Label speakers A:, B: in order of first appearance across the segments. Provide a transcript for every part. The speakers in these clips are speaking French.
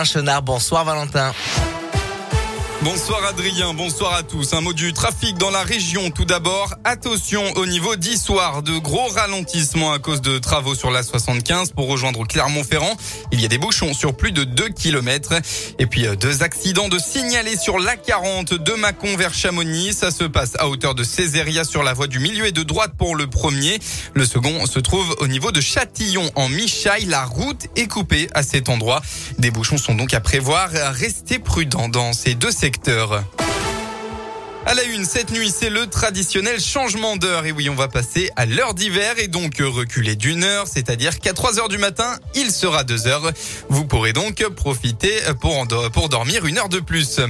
A: Chenard. Bonsoir Valentin.
B: Bonsoir Adrien, bonsoir à tous. Un mot du trafic dans la région. Tout d'abord, attention au niveau d'Issoire. De gros ralentissements à cause de travaux sur la 75 pour rejoindre Clermont-Ferrand. Il y a des bouchons sur plus de 2 km. Et puis euh, deux accidents de signalés sur la 40 de Mâcon vers Chamonix. Ça se passe à hauteur de Césaria sur la voie du milieu et de droite pour le premier. Le second se trouve au niveau de Châtillon en Michaille. La route est coupée à cet endroit. Des bouchons sont donc à prévoir. Restez prudents dans ces deux secteurs à la une, cette nuit, c'est le traditionnel changement d'heure. Et oui, on va passer à l'heure d'hiver et donc reculer d'une heure, c'est-à-dire qu'à 3 heures du matin, il sera 2 heures. Vous pourrez donc profiter pour, pour dormir une heure de plus.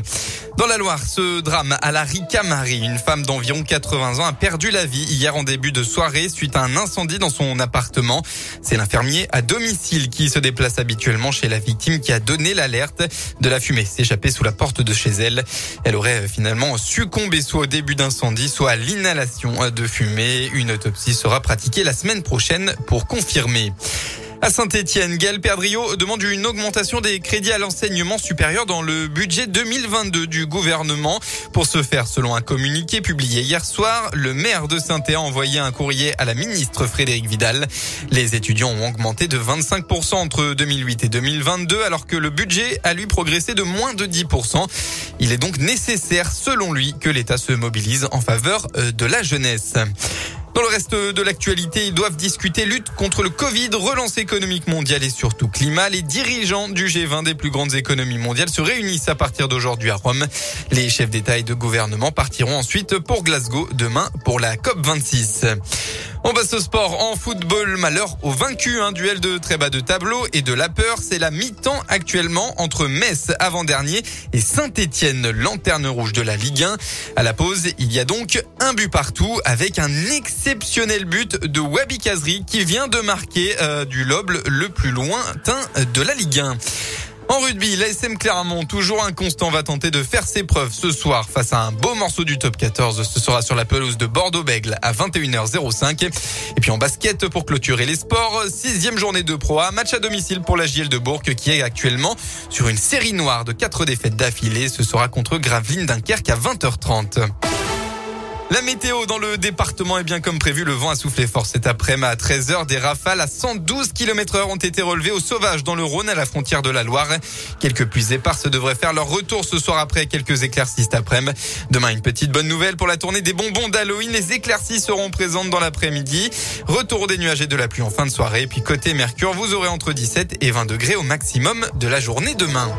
B: Dans la Loire, ce drame à la Ricamari, une femme d'environ 80 ans a perdu la vie hier en début de soirée suite à un incendie dans son appartement. C'est l'infirmier à domicile qui se déplace habituellement chez la victime qui a donné l'alerte de la fumée s'échapper sous la porte de chez elle. Elle aurait finalement succombé soit au début d'incendie, soit à l'inhalation de fumée. Une autopsie sera pratiquée la semaine prochaine pour confirmer. À Saint-Etienne, Gaël Perdriau demande une augmentation des crédits à l'enseignement supérieur dans le budget 2022 du gouvernement. Pour ce faire, selon un communiqué publié hier soir, le maire de saint a envoyé un courrier à la ministre Frédéric Vidal. Les étudiants ont augmenté de 25% entre 2008 et 2022 alors que le budget a lui progressé de moins de 10%. Il est donc nécessaire, selon lui, que l'État se mobilise en faveur euh, de la jeunesse. Dans le reste de l'actualité, ils doivent discuter lutte contre le Covid, relance économique mondiale et surtout climat. Les dirigeants du G20 des plus grandes économies mondiales se réunissent à partir d'aujourd'hui à Rome. Les chefs d'État et de gouvernement partiront ensuite pour Glasgow demain pour la COP26. On passe au sport en football. Malheur au vaincu. Un duel de très bas de tableau et de la peur. C'est la mi-temps actuellement entre Metz avant-dernier et Saint-Etienne, lanterne rouge de la Ligue 1. À la pause, il y a donc un but partout avec un exceptionnel but de Wabi Kazri qui vient de marquer euh, du lobe le plus lointain de la Ligue 1. En rugby, l'ASM Clermont, toujours inconstant, va tenter de faire ses preuves ce soir face à un beau morceau du top 14. Ce sera sur la pelouse de Bordeaux-Bègle à 21h05. Et puis en basket, pour clôturer les sports, sixième journée de Pro A, match à domicile pour la JL de Bourg qui est actuellement sur une série noire de quatre défaites d'affilée. Ce sera contre Gravelines Dunkerque à 20h30. La météo dans le département est bien comme prévu. Le vent a soufflé fort cet après-midi à 13h. Des rafales à 112 km heure ont été relevées au Sauvage dans le Rhône à la frontière de la Loire. Quelques pluies éparses devraient faire leur retour ce soir après quelques éclaircies cet après-midi. Demain, une petite bonne nouvelle pour la tournée des bonbons d'Halloween. Les éclaircies seront présentes dans l'après-midi. Retour des nuages et de la pluie en fin de soirée. Puis côté Mercure, vous aurez entre 17 et 20 degrés au maximum de la journée demain.